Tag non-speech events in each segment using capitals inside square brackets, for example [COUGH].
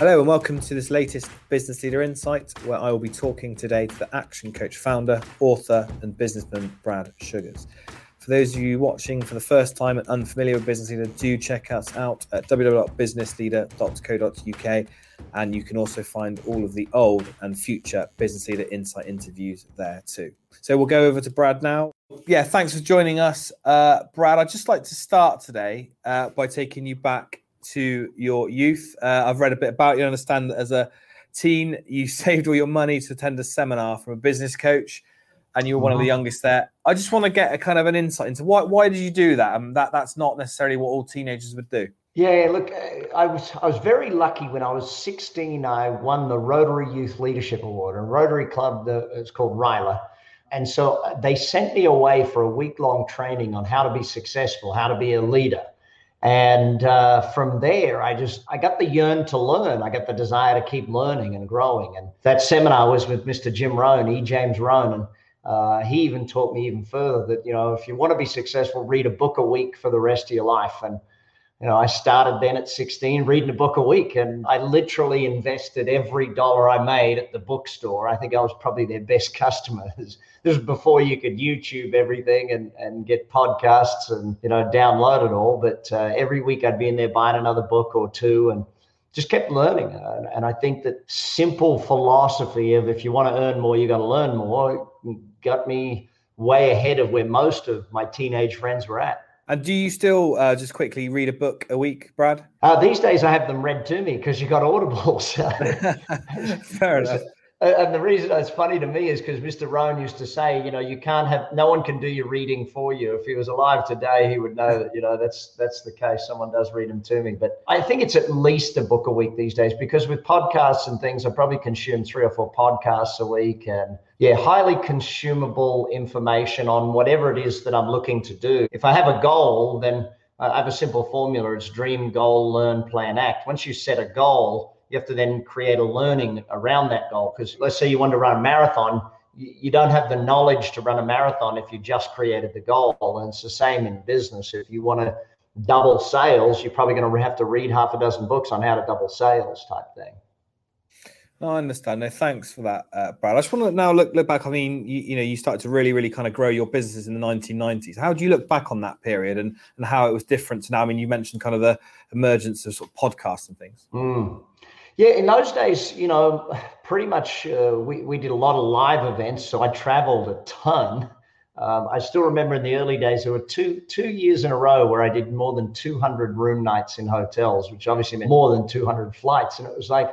Hello, and welcome to this latest Business Leader Insight, where I will be talking today to the Action Coach founder, author, and businessman Brad Sugars. For those of you watching for the first time and unfamiliar with Business Leader, do check us out at www.businessleader.co.uk. And you can also find all of the old and future Business Leader Insight interviews there too. So we'll go over to Brad now. Yeah, thanks for joining us. Uh, Brad, I'd just like to start today uh, by taking you back to your youth. Uh, I've read a bit about you. I understand that as a teen, you [LAUGHS] saved all your money to attend a seminar from a business coach, and you were one of the uh-huh. youngest there. I just want to get a kind of an insight into why why did you do that? Um, that that's not necessarily what all teenagers would do. Yeah, look, I was I was very lucky when I was 16. I won the Rotary Youth Leadership Award, and Rotary Club, the, it's called RYLA. And so uh, they sent me away for a week long training on how to be successful, how to be a leader. And uh, from there, I just I got the yearn to learn. I got the desire to keep learning and growing. And that seminar was with Mr. Jim Rohn, E. James Rohn, and uh, he even taught me even further that you know if you want to be successful, read a book a week for the rest of your life. And you know, I started then at 16 reading a book a week and I literally invested every dollar I made at the bookstore. I think I was probably their best customer. [LAUGHS] This was before you could YouTube everything and, and get podcasts and, you know, download it all. But uh, every week I'd be in there buying another book or two and just kept learning. And, and I think that simple philosophy of if you want to earn more, you got to learn more got me way ahead of where most of my teenage friends were at. And do you still uh, just quickly read a book a week, Brad? Uh, these days, I have them read to me because you got Audible. So. [LAUGHS] Fair [LAUGHS] enough. Uh, and the reason uh, it's funny to me is because Mr. Rohn used to say, you know, you can't have no one can do your reading for you. If he was alive today, he would know that, you know, that's that's the case. Someone does read them to me. But I think it's at least a book a week these days because with podcasts and things, I probably consume three or four podcasts a week and yeah, highly consumable information on whatever it is that I'm looking to do. If I have a goal, then I have a simple formula. It's dream, goal, learn, plan, act. Once you set a goal, you have to then create a learning around that goal. Because let's say you want to run a marathon, you don't have the knowledge to run a marathon if you just created the goal. And it's the same in business. If you want to double sales, you're probably going to have to read half a dozen books on how to double sales type thing. I understand. No, thanks for that, uh, Brad. I just want to now look look back. I mean, you, you know, you started to really, really kind of grow your businesses in the 1990s. How do you look back on that period and and how it was different to now? I mean, you mentioned kind of the emergence of sort of podcasts and things. Mm. Yeah, in those days, you know, pretty much uh, we, we did a lot of live events. So I traveled a ton. Um, I still remember in the early days, there were two two years in a row where I did more than 200 room nights in hotels, which obviously meant more than 200 flights. And it was like,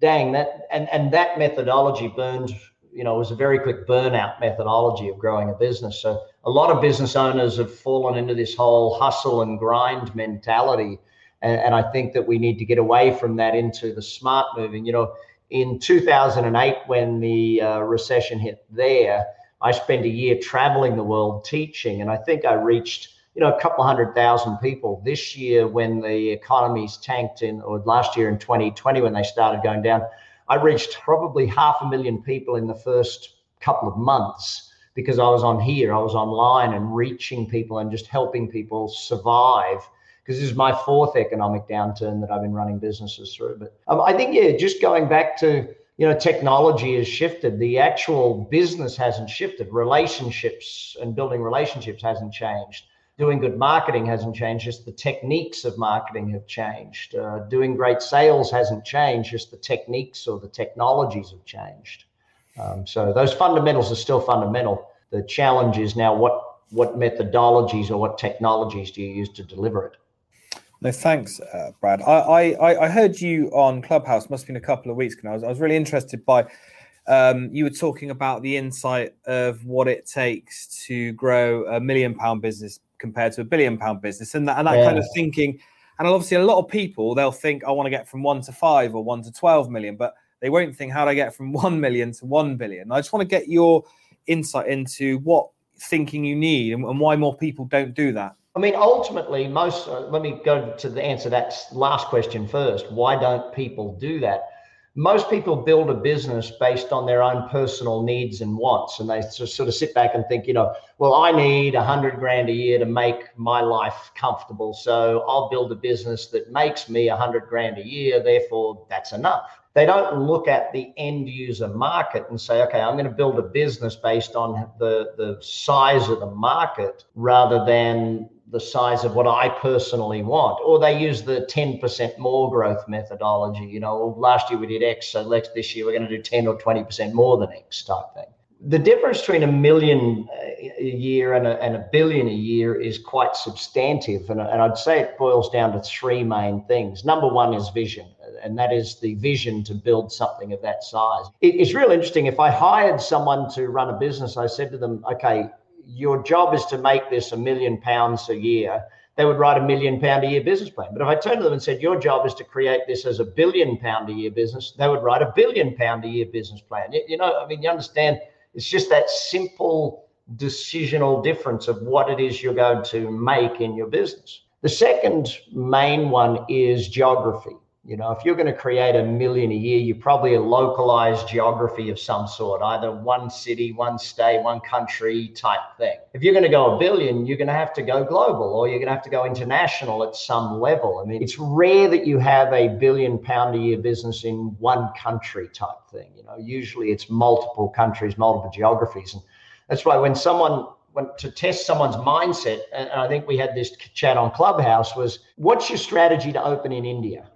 dang, that and, and that methodology burned, you know, was a very quick burnout methodology of growing a business. So a lot of business owners have fallen into this whole hustle and grind mentality and, and I think that we need to get away from that into the smart moving. You know, in 2008, when the uh, recession hit there, I spent a year traveling the world teaching, and I think I reached you know a couple hundred thousand people this year when the economies tanked in, or last year in 2020 when they started going down. I reached probably half a million people in the first couple of months because I was on here, I was online and reaching people and just helping people survive because this is my fourth economic downturn that I've been running businesses through. But um, I think, yeah, just going back to, you know, technology has shifted. The actual business hasn't shifted. Relationships and building relationships hasn't changed. Doing good marketing hasn't changed. Just the techniques of marketing have changed. Uh, doing great sales hasn't changed. Just the techniques or the technologies have changed. Um, so those fundamentals are still fundamental. The challenge is now what what methodologies or what technologies do you use to deliver it? No, thanks, uh, Brad. I, I I heard you on Clubhouse. Must have been a couple of weeks ago. I was, I was really interested by. Um, you were talking about the insight of what it takes to grow a million pound business compared to a billion pound business, and that and that yeah. kind of thinking. And obviously, a lot of people they'll think I want to get from one to five or one to twelve million, but they won't think how do I get from [LAUGHS] one million to one billion. I just want to get your insight into what thinking you need and, and why more people don't do that. I mean, ultimately, most. Uh, let me go to the answer that last question first. Why don't people do that? most people build a business based on their own personal needs and wants. And they sort of sit back and think, you know, well, I need a hundred grand a year to make my life comfortable. So I'll build a business that makes me a hundred grand a year. Therefore, that's enough. They don't look at the end user market and say, okay, I'm going to build a business based on the, the size of the market rather than the size of what I personally want. Or they use the 10% more growth methodology. You know, oh, last year we did X, so let's this year we're going to do 10 or 20% more than X type thing. The difference between a million uh, a year and a, and a billion a year is quite substantive. And, and I'd say it boils down to three main things. Number one is vision, and that is the vision to build something of that size. It, it's real interesting. If I hired someone to run a business, I said to them, okay, your job is to make this a million pounds a year, they would write a million pound a year business plan. But if I turned to them and said, your job is to create this as a billion pound a year business, they would write a billion pound a year business plan. You, you know, I mean, you understand, it's just that simple decisional difference of what it is you're going to make in your business. The second main one is geography. You know, if you're going to create a million a year, you're probably a localized geography of some sort, either one city, one state, one country type thing. If you're going to go a billion, you're going to have to go global or you're going to have to go international at some level. I mean, it's rare that you have a billion pound a year business in one country type thing. You know, usually it's multiple countries, multiple geographies. And that's why when someone when, to test someone's mindset, and I think we had this chat on Clubhouse, was what's your strategy to open in India?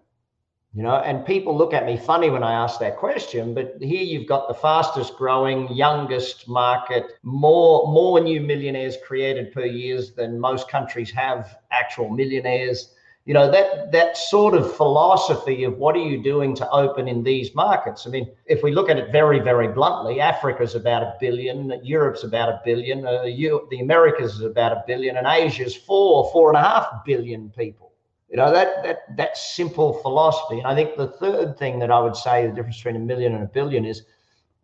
You know and people look at me funny when i ask that question but here you've got the fastest growing youngest market more more new millionaires created per year than most countries have actual millionaires. You know that that sort of philosophy of what are you doing to open in these markets? I mean if we look at it very very bluntly africa's about a billion europe's about a billion uh, the americas is about a billion and asia's four four and a half billion people you know, that that that simple philosophy. And I think the third thing that I would say the difference between a million and a billion is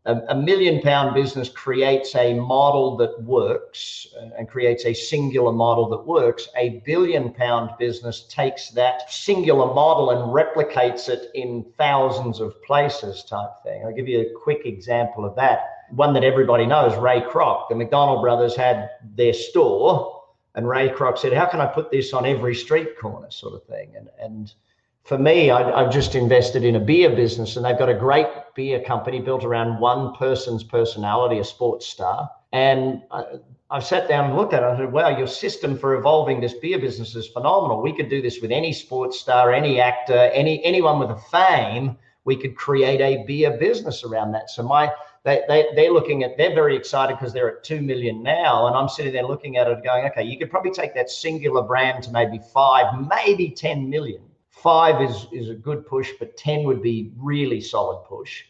a, a million pound business creates a model that works and creates a singular model that works. A billion pound business takes that singular model and replicates it in thousands of places, type thing. I'll give you a quick example of that. One that everybody knows, Ray Kroc. The McDonald brothers had their store and Ray Kroc said, "How can I put this on every street corner?" sort of thing. And and for me, I, have just invested in a beer business, and they've got a great beer company built around one person's personality, a sports star. And I, I sat down and looked at it. I said, "Wow, your system for evolving this beer business is phenomenal. We could do this with any sports star, any actor, any anyone with a fame. We could create a beer business around that." So my they, they, they're looking at, they're very excited because they're at 2 million now. And I'm sitting there looking at it going, okay, you could probably take that singular brand to maybe five, maybe 10 million. Five is, is a good push, but 10 would be really solid push.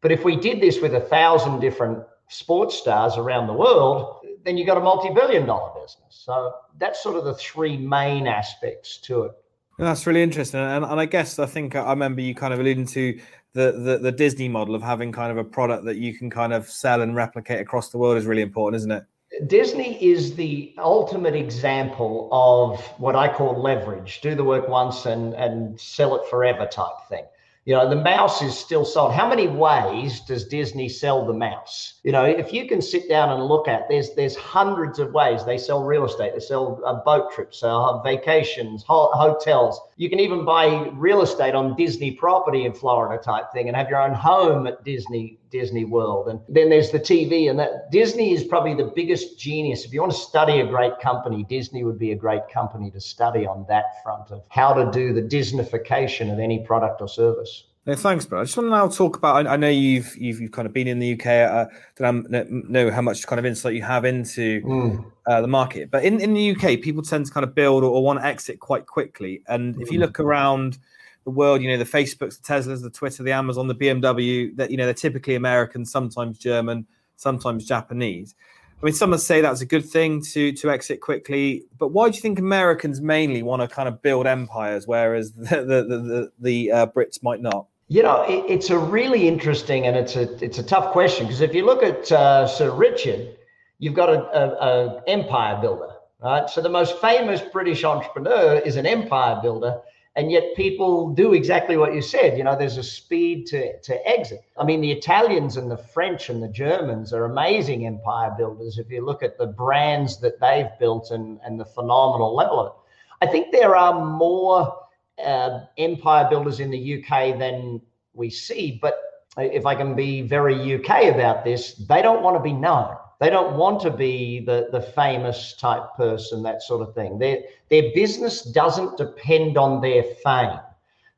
But if we did this with a thousand different sports stars around the world, then you got a multi-billion dollar business. So that's sort of the three main aspects to it. That's really interesting, and, and I guess I think I remember you kind of alluding to the, the the Disney model of having kind of a product that you can kind of sell and replicate across the world is really important, isn't it? Disney is the ultimate example of what I call leverage. Do the work once and and sell it forever type thing. You know, the mouse is still sold. How many ways does Disney sell the mouse? You know, if you can sit down and look at, there's there's hundreds of ways they sell real estate. They sell uh, boat trips, sell vacations, ho- hotels. You can even buy real estate on Disney property in Florida type thing, and have your own home at Disney Disney World. And then there's the TV, and that Disney is probably the biggest genius. If you want to study a great company, Disney would be a great company to study on that front of how to do the Disneyfication of any product or service. No, thanks, bro. I just want to now talk about. I, I know you've, you've you've kind of been in the UK. Uh, don't know how much kind of insight you have into mm. uh, the market, but in, in the UK, people tend to kind of build or, or want to exit quite quickly. And mm. if you hmm. look around the world, you know, the Facebooks, the Teslas, the Twitter, the Amazon, the BMW, that you know, they're typically American, sometimes German, sometimes Japanese. I mean, some would say that's a good thing to to exit quickly, but why do you think Americans mainly want to kind of build empires, whereas the the the, the uh, Brits might not? You know, it, it's a really interesting and it's a it's a tough question because if you look at uh, Sir Richard, you've got a, a, a empire builder, right? So the most famous British entrepreneur is an empire builder and yet people do exactly what you said. You know there's a speed to, to exit. I mean the italians and the french and the germans are amazing empire builders if you look at the brands that they've built and, and the phenomenal level of it. I think there are more uh, empire builders in the uk than we see. But if i can be very uk about this they don't want to be known. They don't want to be the, the famous type person, that sort of thing. Their, their business doesn't depend on their fame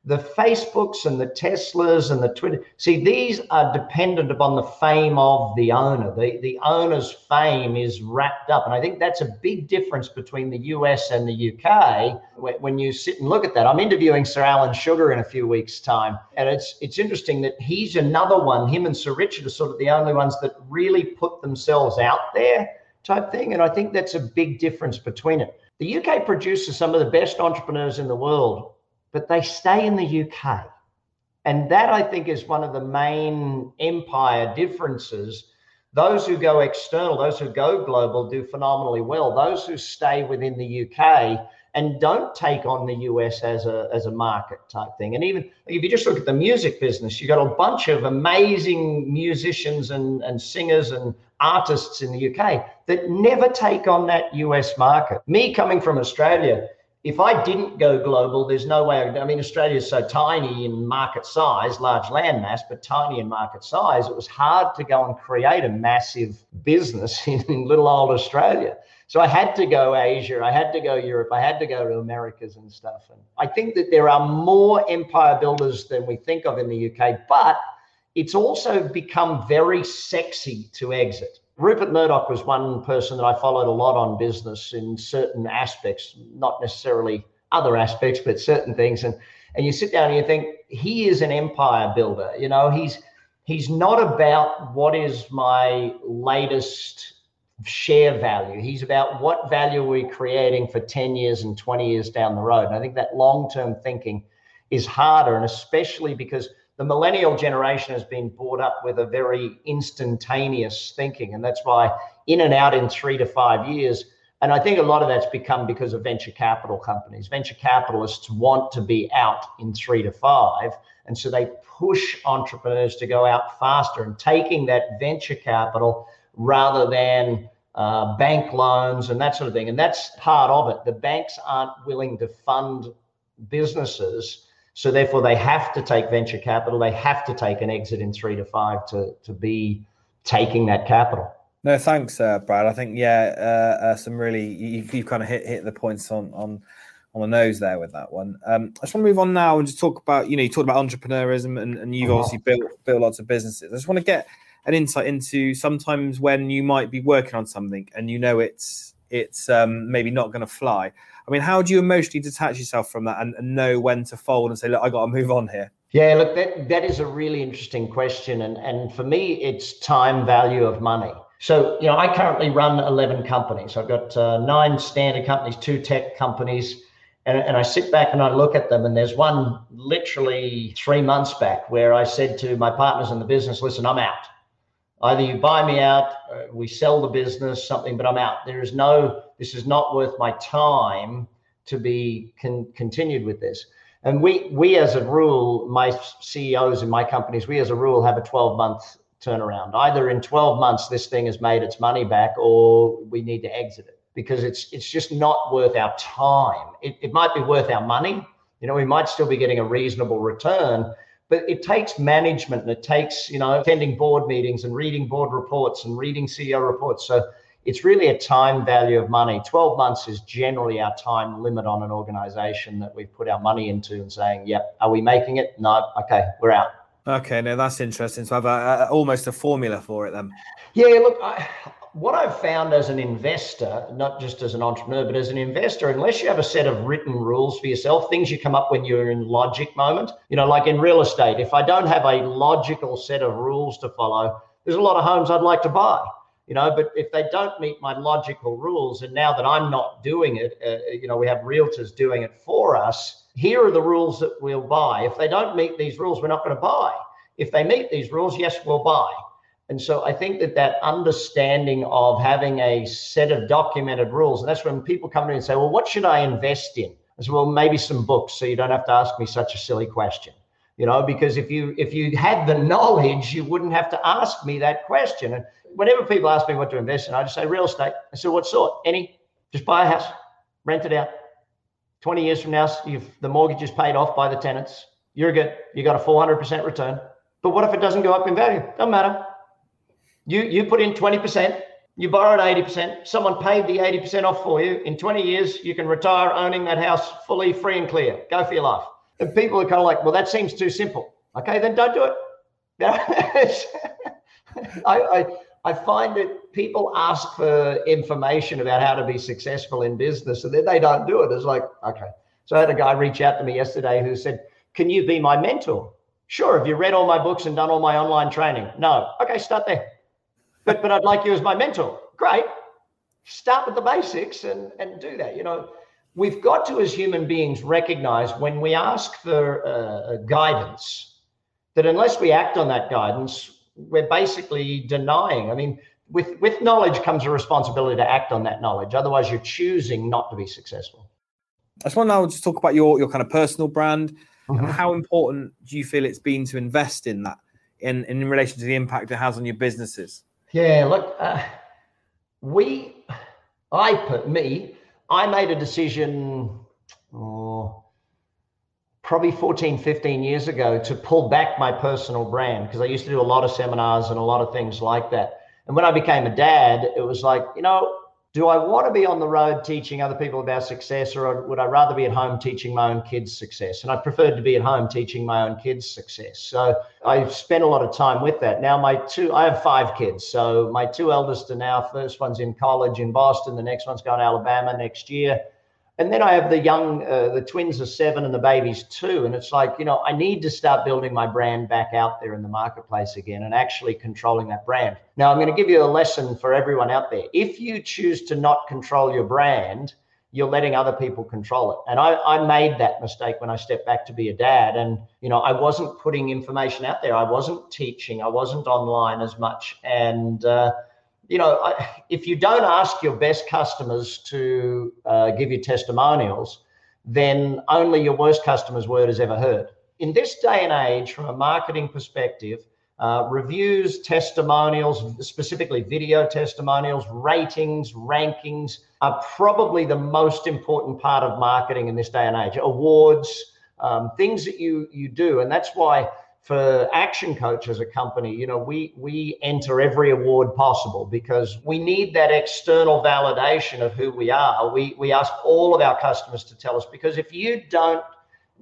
the Facebooks and the Teslas and the Twitter. See, these are dependent upon the fame of the owner. The, the owner's fame is wrapped up. And I think that's a big difference between the US and the UK when you sit and look at that. I'm interviewing Sir Alan Sugar in a few weeks' time. And it's it's interesting that he's another one, him and Sir Richard are sort of the only ones that really put themselves out there type thing. And I think that's a big difference between it. The UK produces some of the best entrepreneurs in the world but they stay in the UK. And that I think is one of the main empire differences. Those who go external, those who go global do phenomenally well. Those who stay within the UK and don't take on the US as a, as a market type thing. And even if you just look at the music business, you've got a bunch of amazing musicians and, and singers and artists in the UK that never take on that US market. Me coming from Australia, if I didn't go global, there's no way. I mean, Australia is so tiny in market size, large land mass, but tiny in market size. It was hard to go and create a massive business in, [LAUGHS] in little old Australia. So I had to go Asia, I had to go Europe, I had to go to Americas and stuff. And I think that there are more empire builders than we think of in the UK, but it's also become very sexy to exit. Rupert Murdoch was one person that I followed a lot on business in certain aspects, not necessarily other aspects, but certain things. And and you sit down and you think he is an empire builder. You know, he's he's not about what is my latest share value. He's about what value are we creating for 10 years and 20 years down the road. And I think that long-term thinking is harder, and especially because the millennial generation has been brought up with a very instantaneous thinking. And that's why in and out in three to five years. And I think a lot of that's become because of venture capital companies. Venture capitalists want to be out in three to five. And so they push entrepreneurs to go out faster and taking that venture capital rather than uh, bank loans and that sort of thing. And that's part of it. The banks aren't willing to fund businesses so therefore, they have to take venture capital. They have to take an exit in three to five to to be taking that capital. No, thanks, uh, Brad. I think yeah, uh, uh, some really you, have kind of hit hit the points on on on the nose there with that one. Um, I just want to move on now and just talk about you know you talked about entrepreneurism and, and you've uh-huh. obviously built built lots of businesses. I just want to get an insight into sometimes when you might be working on something and you know it's it's um, maybe not going to fly. I mean, how do you emotionally detach yourself from that and, and know when to fold and say, look, I got to move on here? Yeah, look, that, that is a really interesting question. And, and for me, it's time value of money. So, you know, I currently run 11 companies. I've got uh, nine standard companies, two tech companies. And, and I sit back and I look at them, and there's one literally three months back where I said to my partners in the business, listen, I'm out. Either you buy me out, uh, we sell the business, something, but I'm out. There is no this is not worth my time to be con- continued with this. And we, we as a rule, my CEOs in my companies, we as a rule have a 12 month turnaround. Either in 12 months, this thing has made its money back or we need to exit it because it's, it's just not worth our time. It, it might be worth our money. You know, we might still be getting a reasonable return, but it takes management and it takes, you know, attending board meetings and reading board reports and reading CEO reports. So it's really a time value of money. 12 months is generally our time limit on an organization that we put our money into and saying, yep, are we making it? No, okay, we're out. Okay, now that's interesting. So I've a, a, almost a formula for it then. Yeah, look, I, what I've found as an investor, not just as an entrepreneur, but as an investor, unless you have a set of written rules for yourself, things you come up when you're in logic moment, you know, like in real estate, if I don't have a logical set of rules to follow, there's a lot of homes I'd like to buy you know but if they don't meet my logical rules and now that i'm not doing it uh, you know we have realtors doing it for us here are the rules that we'll buy. If they don't meet these rules we're not going to buy. If they meet these rules yes we'll buy and so i think that that understanding of having a set of documented rules and that's when people come in and say well what should i invest in I said, well, maybe some books so you don't have to ask me such a silly question. You know, because if you if you had the [LAUGHS] knowledge, you wouldn't have to ask me that question. And whenever people ask me what to invest in, I just say real estate. I said, what sort? Any? Just buy a house, rent it out. 20 years from now, you've the mortgage is paid off by the tenants. You're good. You got a 400% return. But what if it doesn't go up in value? Doesn't matter. You you put in 20%, you borrowed 80%, someone paid the 80% off for you. In 20 years, you can retire owning that house fully free and clear. Go for your life. And people are kind of like, well, that seems too simple. Okay, then don't do it. [LAUGHS] I, I, I find that people ask for information about how to be successful in business and then they don't do it. It's like, okay. So I had a guy reach out to me yesterday who said, Can you be my mentor? Sure. Have you read all my books and done all my online training? No. Okay, start there but but I'd like you as my mentor. Great. Start with the basics and and do that. You know, we've got to as human beings recognize when we ask for uh, guidance that unless we act on that guidance, we're basically denying. I mean, with with knowledge comes a responsibility to act on that knowledge. Otherwise, you're choosing not to be successful. I just want to now just talk about your your kind of personal brand. Mm-hmm. How important do you feel it's been to invest in that in in relation to the impact it has on your businesses? Yeah, look, uh, we, I put me, I made a decision, oh, probably 14, 15 years ago to pull back my personal brand because I used to do a lot of seminars and a lot of things like that. And when I became a dad, it was like, you know, do I want to be on the road teaching other people about success, or would I rather be at home teaching my own kids success? And I preferred to be at home teaching my own kids success. So I spent a lot of time with that. Now, my two, I have five kids. So my two eldest are now, first one's in college in Boston, the next one's going to Alabama next year. And then I have the young, uh, the twins are seven and the baby's two. And it's like, you know, I need to start building my brand back out there in the marketplace again and actually controlling that brand. Now, I'm going to give you a lesson for everyone out there. If you choose to not control your brand, you're letting other people control it. And I, I made that mistake when I stepped back to be a dad. And, you know, I wasn't putting information out there. I wasn't teaching. I wasn't online as much. And, uh, you know, if you don't ask your best customers to uh, give you testimonials, then only your worst customer's word is ever heard. In this day and age, from a marketing perspective, uh, reviews, testimonials, specifically video testimonials, ratings, rankings are probably the most important part of marketing in this day and age. Awards, um, things that you you do, and that's why for Action Coach as a company, you know, we we enter every award possible because we need that external validation of who we are. We we ask all of our customers to tell us because if you don't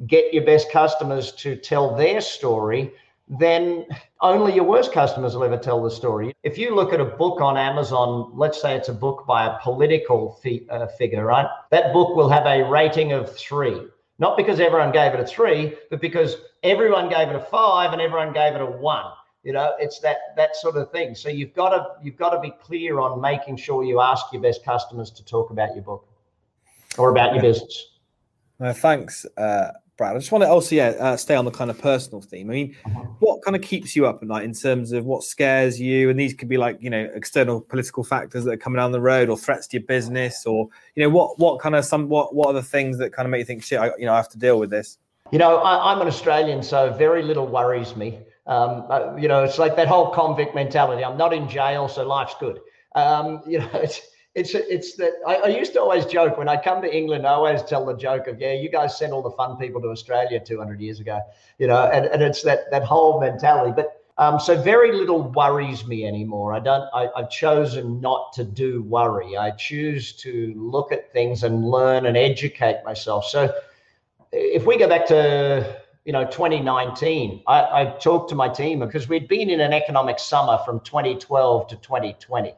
get your best customers to tell their story, then only your worst customers will ever tell the story. If you look at a book on Amazon, let's say it's a book by a political fi- uh, figure, right? That book will have a rating of three not because everyone gave it a three, but because everyone gave it a five and everyone gave it a one. You know, it's that that sort of thing. So you've got to you've got to be clear on making sure you ask your best customers to talk about your book or about your business. Uh, thanks, uh, Brad. I just want to also yeah uh, stay on the kind of personal theme. I mean, uh-huh. what kind of keeps you up at night in terms of what scares you? And these could be like you know external political factors that are coming down the road, or threats to your business, or you know what what kind of some what what are the things that kind of make you think shit? I, you know I have to deal with this. You know, I, am an Australian, so very little worries me. Um, uh, you know, it's like that whole convict mentality. I'm not in jail, so life's good. Um, [LAUGHS] you know, it's it's it's that I, I, used to always joke when I come to England. I always tell the joke of, yeah, you guys sent all the fun people to Australia 200 years ago, you know, and, and it's that that whole mentality. But um, so very little worries me anymore. I don't. I, I've chosen not to do worry. I choose to look at things and learn and educate myself. So if we go back to you know 2019 I, I, talked to my team because we'd been in an economic summer from 2012 to 2020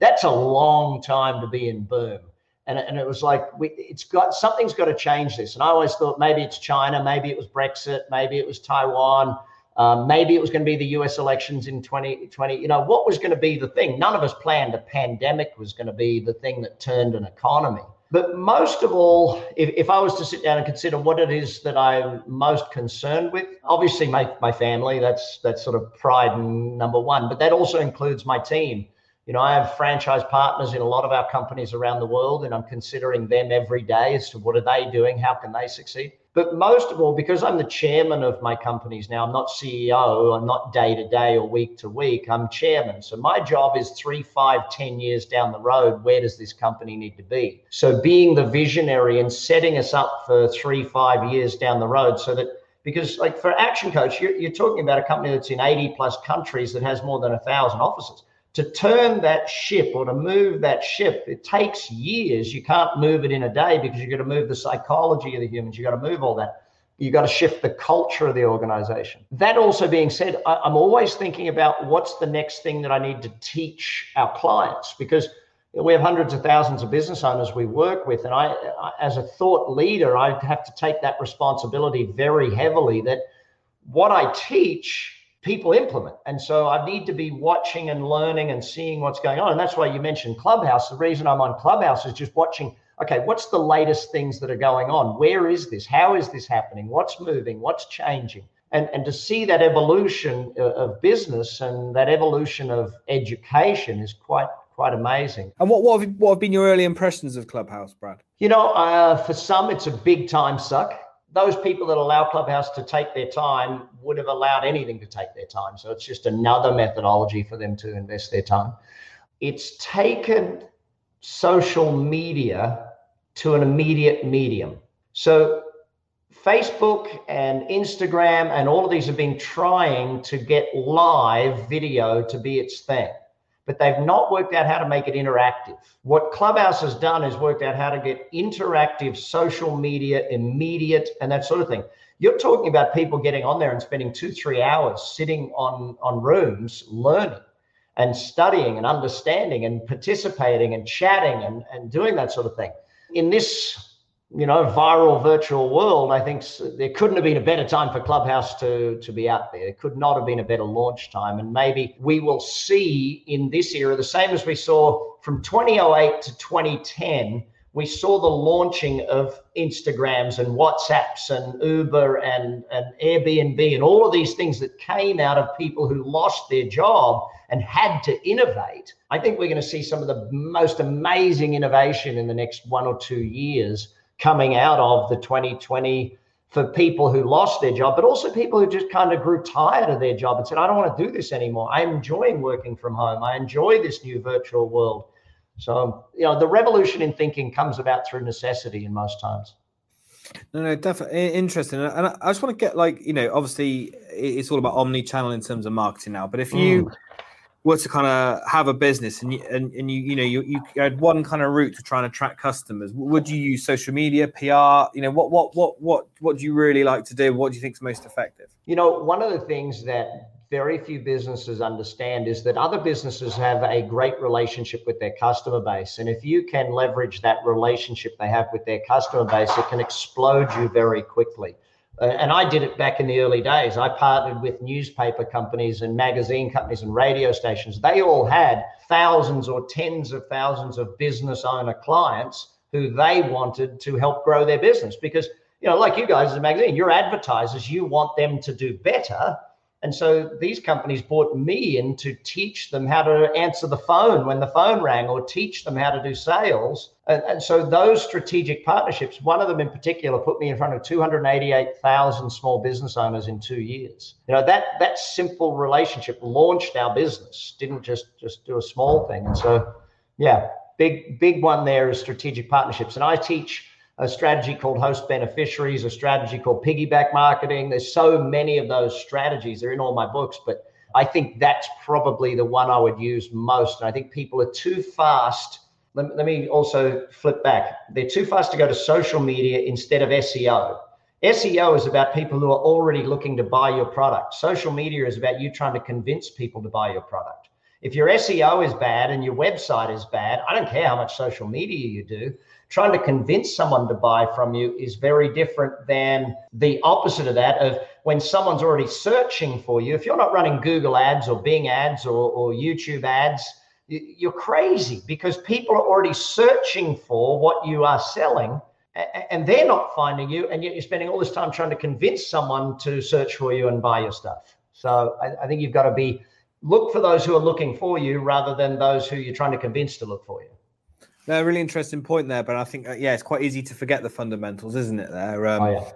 that's a long time to be in boom. And, and it was like, we, it's got something's got to change this. And I always thought maybe it's China, maybe it was Brexit, maybe it was Taiwan, um, maybe it was going to be the US elections in 2020. You know, what was going to be the thing? None of us planned a pandemic was going to be the thing that turned an economy. But most of all, if, if I was to sit down and consider what it is that I'm most concerned with, obviously my, my family, that's that's sort of pride and number one, but that also includes my team You know, I have franchise partners in a lot of our companies around the world, and I'm considering them every day as to what are they doing, how can they succeed. But most of all, because I'm the chairman of my companies now, I'm not CEO, I'm not day to day or week to week, I'm chairman. So my job is three, five, ten years down the road, where does this company need to be? So being the visionary and setting us up for three, five years down the road so that because like for action coach you're, you're talking about a company that's in 80 plus countries that has more than a thousand offices to turn that ship or to move that ship, it takes years. You can't move it in a day because you've got to move the psychology of the humans. You've got to move all that. You've got to shift the culture of the organization. That also being said, I, am always thinking about what's the next thing that I need to teach our clients because we have hundreds of thousands of business owners we work with. And I, I as a thought leader, I have to take that responsibility very heavily that what I teach people implement. And so I need to be watching and learning and seeing what's going on. And that's why you mentioned Clubhouse. The reason I'm on Clubhouse is just watching, okay, what's the latest things that are going on? Where is this? How is this happening? What's moving? What's changing? And, and to see that evolution of business and that evolution of education is quite quite amazing. And what what have, what have been your early impressions of Clubhouse, Brad? You know, uh, for some it's a big time suck those people that allow Clubhouse to take their time would have allowed anything to take their time. So it's just another methodology for them to invest their time. It's taken social media to an immediate medium. So Facebook and Instagram and all of these have been trying to get live video to be its thing but they've not worked out how to make it interactive. What Clubhouse has done is worked out how to get interactive social media, immediate, and that sort of thing. You're talking about people getting on there and spending two, three hours sitting on, on rooms learning and studying and understanding and participating and chatting and, and doing that sort of thing. In this you know, viral virtual world, I think there couldn't have been a better time for Clubhouse to to be out there. It could not have been a better launch time. And maybe we will see in this era the same as we saw from 2008 to 2010. We saw the launching of Instagrams and WhatsApps and Uber and, and Airbnb and all of these things that came out of people who lost their job and had to innovate. I think we're going to see some of the most amazing innovation in the next one or two years coming out of the 2020 for people who lost their job, but also people who just kind of grew tired of their job and said, I don't want to do this anymore. I'm enjoying working from home. I enjoy this new virtual world. So, you know, the revolution in thinking comes about through necessity in most times. No, no, definitely interesting. And I just want to get like, you know, obviously it's all about omni channel in terms of marketing now, but if you, mm were to kind of have a business and you, and, and you you know you, you had one kind of route to try and attract customers would you use social media pr you know what what what what what do you really like to do? What do you think is most effective? You know one of the things that very few businesses understand is that other businesses have a great relationship with their customer base and if you can leverage that relationship they have with their customer base it can explode you very quickly Uh, and I did it back in the early days. I partnered with newspaper companies and magazine companies and radio stations. They all had thousands or tens of thousands of business owner clients who they wanted to help grow their business because, you know, like you guys as a magazine, you're advertisers, you want them to do better. And so these companies brought me in to teach them how to answer the phone when the phone rang or teach them how to do sales. And, and so those strategic partnerships, one of them in particular put me in front of 288,000 small business owners in two years. You know, that that simple relationship launched our business, didn't just just do a small thing. And so, yeah, big, big one there is strategic partnerships. And I teach a strategy called host beneficiaries, a strategy called piggyback marketing. There's so many of those strategies. They're in all my books, but I think that's probably the one I would use most. And I think people are too fast. Let, let me also flip back. They're too fast to go to social media instead of SEO. SEO is about people who are already looking to buy your product. Social media is about you trying to convince people to buy your product. If your SEO is bad and your website is bad, I don't care how much social media you do trying to convince someone to buy from you is very different than the opposite of that of when someone's already searching for you. If you're not running google ads or bing ads or, or youtube ads you're crazy because people are already searching for what you are selling and they're not finding you and yet you're spending all this time trying to convince someone to search for you and buy your stuff. So i, I think you've got to be look for those who are looking for you rather than those who you're trying to convince to look for you. No, really interesting point there, but I think uh, yeah, it's quite easy to forget the fundamentals, isn't it? There. Um, oh, yeah.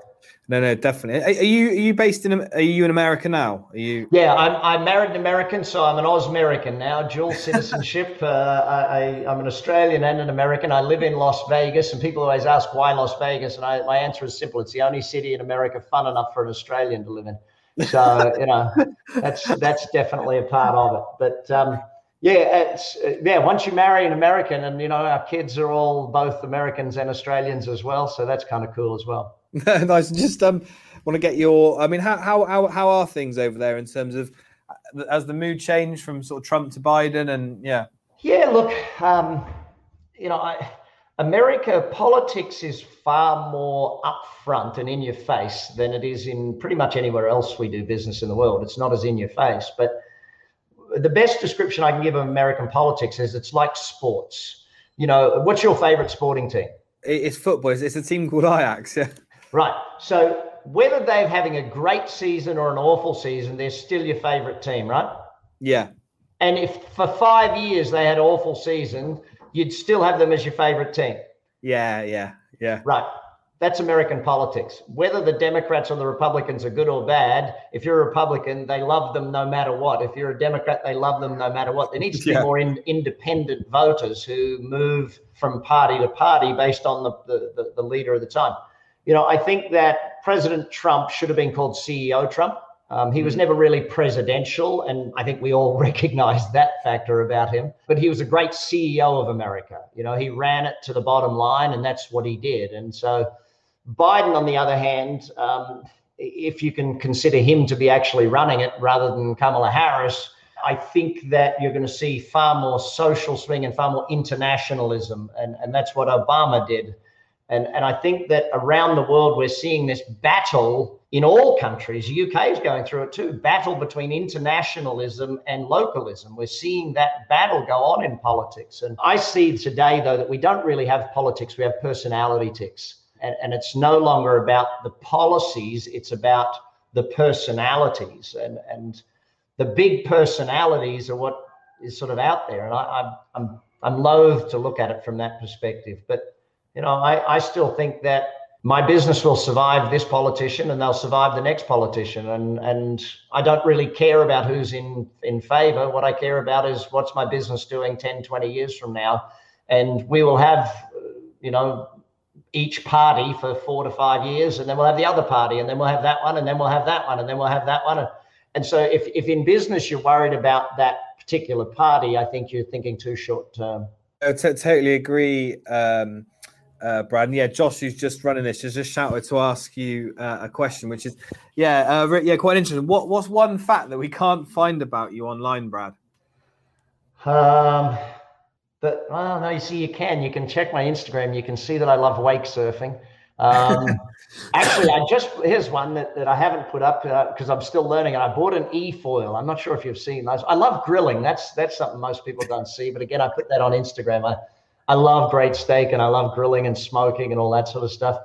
No, no, definitely. Are, are, you are you based in? Are you in America now? Are you? Yeah, I'm I'm married an American, so I'm an Oz American now, dual [LAUGHS] citizenship. uh, I, I'm an Australian and an American. I live in Las Vegas, and people always ask why Las Vegas, and I, my answer is simple: it's the only city in America fun enough for an Australian to live in. So you know, that's that's definitely a part of it. But um, yeah, it's yeah. Once you marry an American, and you know, our kids are all both Americans and Australians as well, so that's kind of cool as well. [LAUGHS] nice. Just um, want to get your. I mean, how how how how are things over there in terms of as the mood changed from sort of Trump to Biden, and yeah. Yeah, look, um, you know, I, America politics is far more upfront and in your face than it is in pretty much anywhere else we do business in the world. It's not as in your face, but the best description I can give of American politics is it's like sports. You know, what's your favorite sporting team? It's football. It's a team called Ajax. Yeah. Right. So whether they're having a great season or an awful season, they're still your favorite team, right? Yeah. And if for five years they had awful season, you'd still have them as your favorite team. Yeah, yeah, yeah. Right. That's American politics. Whether the Democrats or the Republicans are good or bad, if you're a Republican, they love them no matter what. If you're a Democrat, they love them no matter what. There needs to be yeah. more in, independent voters who move from party to party based on the, the, the, the leader of the time you know, I think that President Trump should have been called CEO Trump. Um, he was mm. never really presidential, and I think we all [LAUGHS] recognize that factor about him. But he was a great CEO of America. You know, he ran it to the bottom line, and that's what he did. And so, Biden, on the other hand, um, if you can consider him to be actually running it rather than Kamala Harris, I think that you're going to see far more social swing and far more internationalism, and and that's what Obama did. And, and I think that around the world, we're seeing this battle in all countries. The UK is going through it too battle between internationalism and localism. We're seeing that battle go on in politics. And I see today, though, that we don't really have politics, we have personality ticks. And, and it's no longer about the policies, it's about the personalities. And, and the big personalities are what is sort of out there. And I, I'm, I'm, I'm loath to look at it from that perspective. But you know, I, I still think that my business will survive this politician and they'll survive the next politician. And and I don't really care about who's in in favor. What I care about is what's my business doing 10, 20 years from now. And we will have, you know, each party for four to five years, and then we'll have the other party, and then we'll have that one, and then we'll have that one, and then we'll have that one. And, so if, if in business you're worried about that particular party, I think you're thinking too short term. I t- totally agree. Um, uh, Brad. And yeah, Josh, who's just running this, has just shouted to ask you uh, a question, which is, yeah, uh, yeah, quite interesting. What what's one fact that we can't find about you online, Brad? Um, but well, no, you see, you can. You can check my Instagram. You can see that I love wake surfing. Um, [LAUGHS] actually, I just here's one that, that I haven't put up because uh, I'm still learning. And I bought an e-foil. I'm not sure if you've seen those. I love grilling. That's that's something most people don't see. But again, I put that on Instagram. I I love great steak and I love grilling and smoking and all that sort of stuff.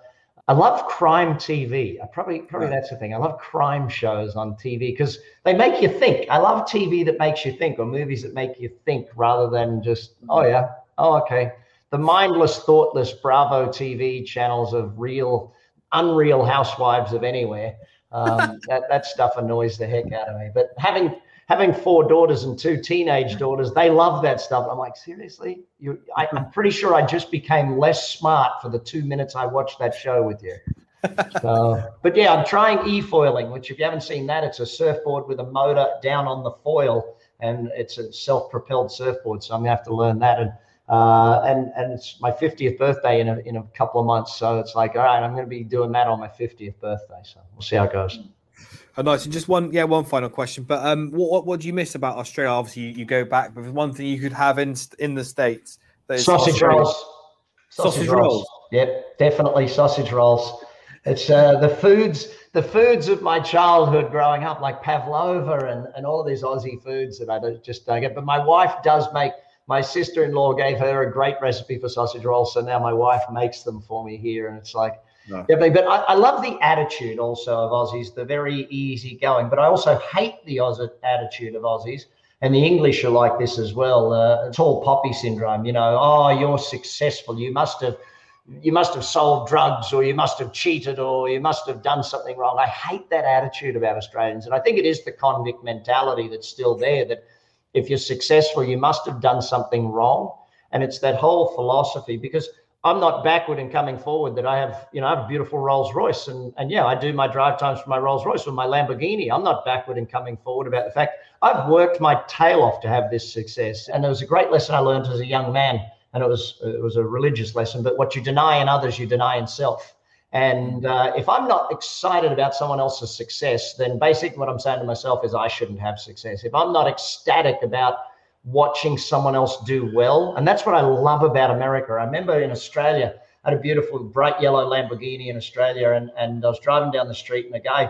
I love crime TV. I probably probably that's the thing. I love crime shows on TV because they make you think. I love TV that makes you think, or movies that make you think, rather than just oh yeah, oh okay. The mindless, thoughtless Bravo TV channels of real, unreal housewives of anywhere. Um, [LAUGHS] that that stuff annoys the heck out of me. But having having four daughters and two teenage daughters, they love that stuff. I'm like, seriously? You, I, am pretty sure I just became less smart for the two minutes I watched that show with you. [LAUGHS] So, but yeah, I'm trying e-foiling, which if you haven't seen that, it's a surfboard with a motor down on the foil, and it's a self-propelled surfboard. So I'm gonna have to learn that. And uh, and and it's my 50th birthday in a in a couple of months. So it's like, all right, I'm gonna be doing that on my 50th birthday. So we'll see how it goes. Oh, nice. And just one, yeah, one final question. But um, what, what, what do you miss about Australia? Obviously, you, you go back, but one thing you could have in in the states. Sausage Australia. rolls. Sausage, sausage rolls. rolls. Yep, definitely sausage rolls. It's uh, the foods, the foods of my childhood growing up, like pavlova and, and all of these Aussie foods that I don't, just don't get. But my wife does make. My sister-in-law gave her a great recipe for sausage rolls, so now my wife makes them for me here, and it's like no. Yeah, but I, I, love the attitude also of Aussies, the very easy going. But I also hate the Aussie attitude of Aussies And the English are like this as well. Uh, tall poppy syndrome. You know, oh, you're successful. You must have, you must have sold drugs, or you must have cheated, or you must have done something wrong. I hate that attitude about Australians, and I think it is the convict mentality that's still there. That if you're successful, you must have done something wrong, and it's that whole philosophy because I'm not backward in coming forward that I have, you know, I have a beautiful Rolls Royce and, and yeah, I do my drive times for my Rolls Royce or my Lamborghini. I'm not backward in coming forward about the fact I've worked my tail off to have this success. And there was a great lesson I learned as a young man and it was, it was a religious lesson, but what you deny in others, you deny in self. And uh, if I'm not excited about someone else's success, then basically what I'm saying to myself is I shouldn't have success. If I'm not ecstatic about watching someone else do well. And that's what I love about America. I remember in Australia, I had a beautiful bright yellow Lamborghini in Australia, and, and I was driving down the street, and a guy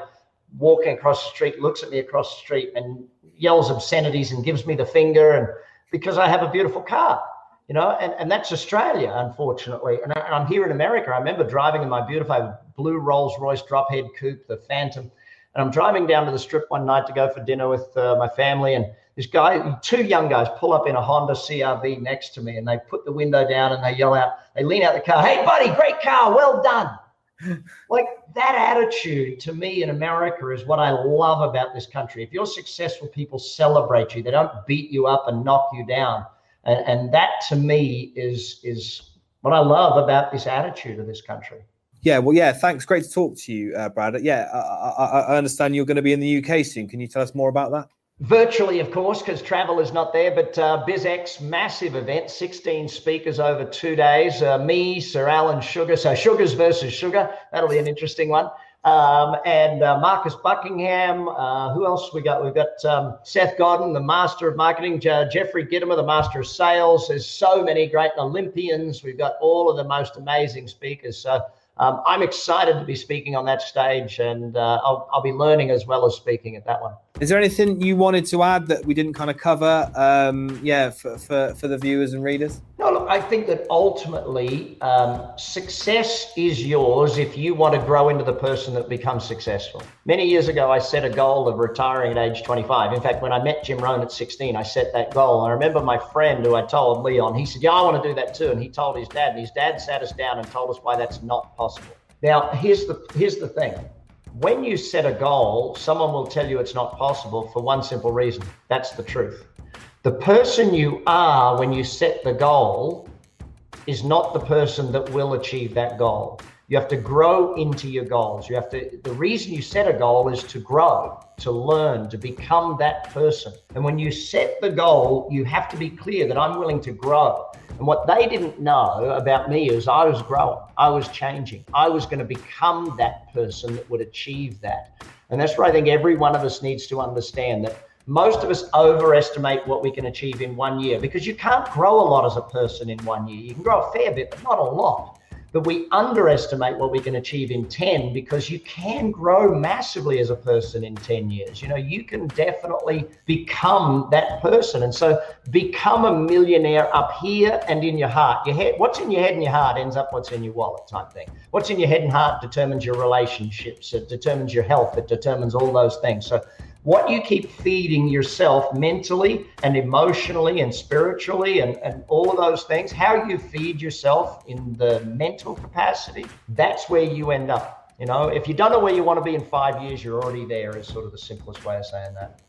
walking across the street looks at me across the street and yells obscenities and gives me the finger, and because I have a beautiful car. You know, and, and that's Australia, unfortunately. And, I, am here in America. I remember driving in my beautiful blue Rolls Royce drop head coupe, the Phantom. And I'm driving down to the strip one night to go for dinner with uh, my family. And this guy, two young guys, pull up in a Honda CRV next to me, and they put the window down and they yell out, they lean out the car, "Hey, buddy, great car, well done." [LAUGHS] like that attitude to me in America is what I love about this country. If you're successful, people celebrate you. They don't beat you up and knock you down. And, and that to me is is what I love about this attitude of this country. Yeah, well, yeah. Thanks. Great to talk to you, uh, Brad. Yeah, I, I, I understand you're going to be in the UK soon. Can you tell us more about that? virtually, of course, because travel is not there. But uh, BizX, massive event, 16 speakers over two days. Uh, me, Sir Alan Sugar. So Sugars versus Sugar. That'll be an interesting one. Um, and uh, Marcus Buckingham. Uh, who else we got? We've got um, Seth Godin, the master of marketing. Jeffrey Gitomer, the master of sales. There's so many great Olympians. We've got all of the most amazing speakers. So um, I'm excited to be speaking on that stage, and uh, I'll, I'll, be learning as well as speaking at that one. Is there anything you wanted to add that we didn't kind of cover? Um, yeah, for, for, for the viewers and readers. No, I think that ultimately um, success is yours if you want to grow into the person that becomes successful. Many years ago, I set a goal of retiring at age 25. In fact, when I met Jim Rohn at 16, I set that goal. I remember my friend who I told, Leon, he said, Yeah, I want to do that too. And he told his dad, and his dad sat us down and told us why that's not possible. Now, here's the here's the thing. When you set a goal, someone will tell you it's not possible for one simple reason. That's the truth. The person you are when you set the goal is not the person that will achieve that goal. You have to grow into your goals. You have to, the reason you set a goal is to grow, to learn, to become that person. And when you set the goal, you have to be clear that I'm willing to grow. And what they didn't know about me is I was growing, I was changing, I was going to become that person that would achieve that. And that's where I think every one of us needs to understand that most of us overestimate what we can achieve in one year because you can't grow a lot as a person in one year. You can grow a fair bit, but not a lot but we underestimate what we can achieve in 10 because you can grow massively as a person in 10 years. You know, you can definitely become that person. And so become a millionaire up here and in your heart. Your head, what's in your head and your heart ends up what's in your wallet type thing. What's in your head and heart determines your relationships, it determines your health, it determines all those things. So what you keep feeding yourself mentally and emotionally and spiritually and, and all of those things, how you feed yourself in the mental capacity, that's where you end up. You know, if you don't know where you want to be in five years, you're already there, is sort of the simplest way of saying that.